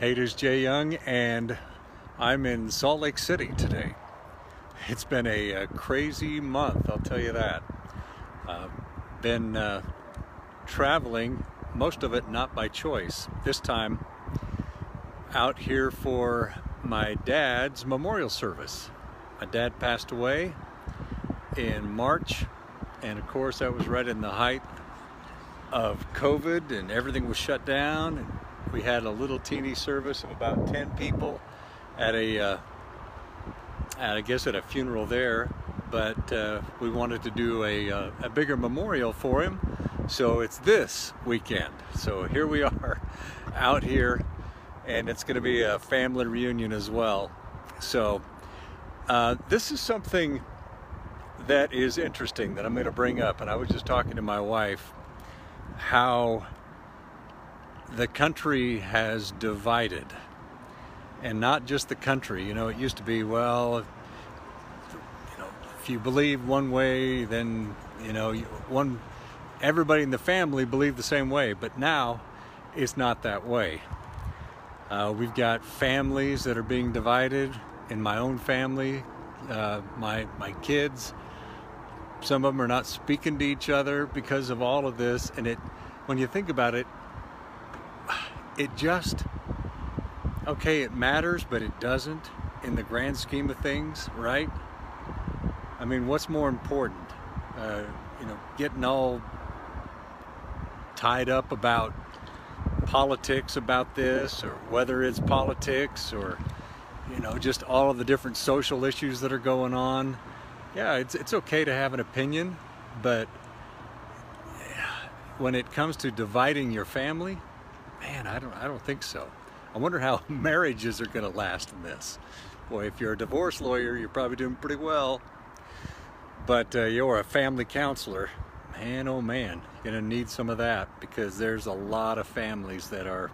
Hey, it is Jay Young, and I'm in Salt Lake City today. It's been a, a crazy month, I'll tell you that. Uh, been uh, traveling, most of it not by choice. This time out here for my dad's memorial service. My dad passed away in March, and of course, that was right in the height of COVID, and everything was shut down. And we had a little teeny service of about 10 people at a, uh, I guess at a funeral there, but uh, we wanted to do a, uh, a bigger memorial for him. So it's this weekend. So here we are out here and it's going to be a family reunion as well. So uh, this is something that is interesting that I'm to bring up. And I was just talking to my wife how the country has divided. And not just the country. You know it used to be well you know if you believe one way then you know one everybody in the family believed the same way. But now it's not that way. Uh, we've got families that are being divided in my own family uh, my my kids. Some of them are not speaking to each other because of all of this. And it when you think about it it just, okay, it matters, but it doesn't in the grand scheme of things, right? I mean, what's more important? Uh, you know, getting all tied up about politics about this, or whether it's politics, or you know, just all of the different social issues that are going on. Yeah, it's it's okay to have an opinion, but when it comes to dividing your family, Man, I don't, I don't think so. I wonder how marriages are going to last in this. Boy, if you're a divorce lawyer, you're probably doing pretty well. But uh, you're a family counselor, man, oh man, you're going to need some of that because there's a lot of families that are.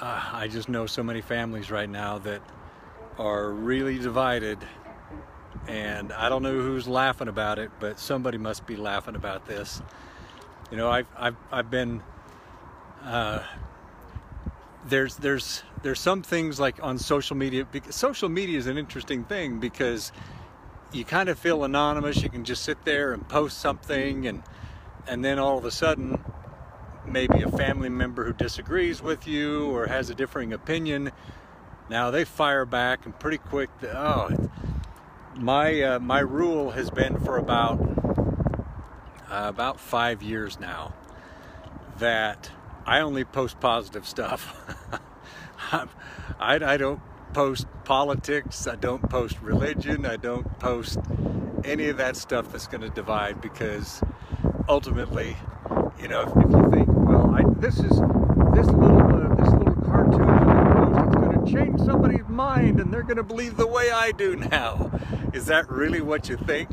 Uh, I just know so many families right now that are really divided, and I don't know who's laughing about it, but somebody must be laughing about this. You know, I've I've I've been uh, there's there's there's some things like on social media social media is an interesting thing because you kind of feel anonymous. You can just sit there and post something and and then all of a sudden maybe a family member who disagrees with you or has a differing opinion now they fire back and pretty quick oh my uh, my rule has been for about uh, about five years now that I only post positive stuff. I, I don't post politics, I don't post religion, I don't post any of that stuff that's going to divide because ultimately, you know, if, if you think, well, I, this is this little uh, this little cartoon post, it's going to change somebody's mind and they're going to believe the way I do now. Is that really what you think?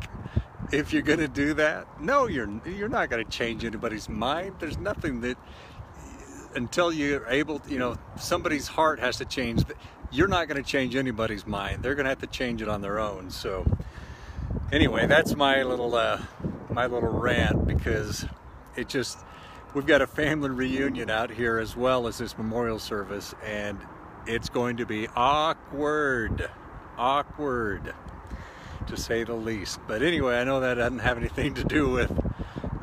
If you're going to do that, no, you're you're not going to change anybody's mind. There's nothing that until you're able, you know, somebody's heart has to change. You're not going to change anybody's mind. They're going to have to change it on their own. So, anyway, that's my little uh, my little rant because it just we've got a family reunion out here as well as this memorial service, and it's going to be awkward, awkward to say the least. But anyway, I know that doesn't have anything to do with.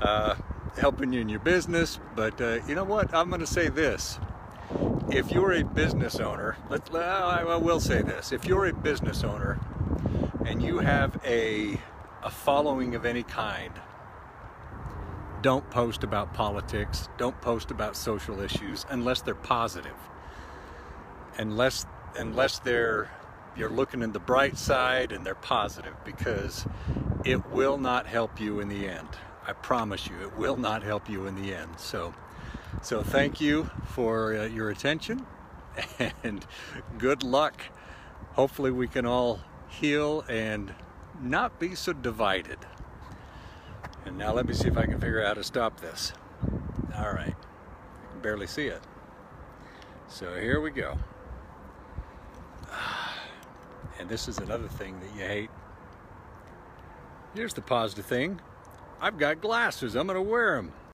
Uh, helping you in your business. But uh, you know what? I'm going to say this. If you're a business owner, let, I will say this. If you're a business owner and you have a, a following of any kind, don't post about politics, don't post about social issues unless they're positive. Unless unless they're you're looking in the bright side and they're positive because it will not help you in the end. I promise you, it will not help you in the end. So, so thank you for uh, your attention and good luck. Hopefully we can all heal and not be so divided. And now let me see if I can figure out how to stop this. All right, I can barely see it. So here we go. And this is another thing that you hate. Here's the positive thing. I've got glasses. I'm going to wear them.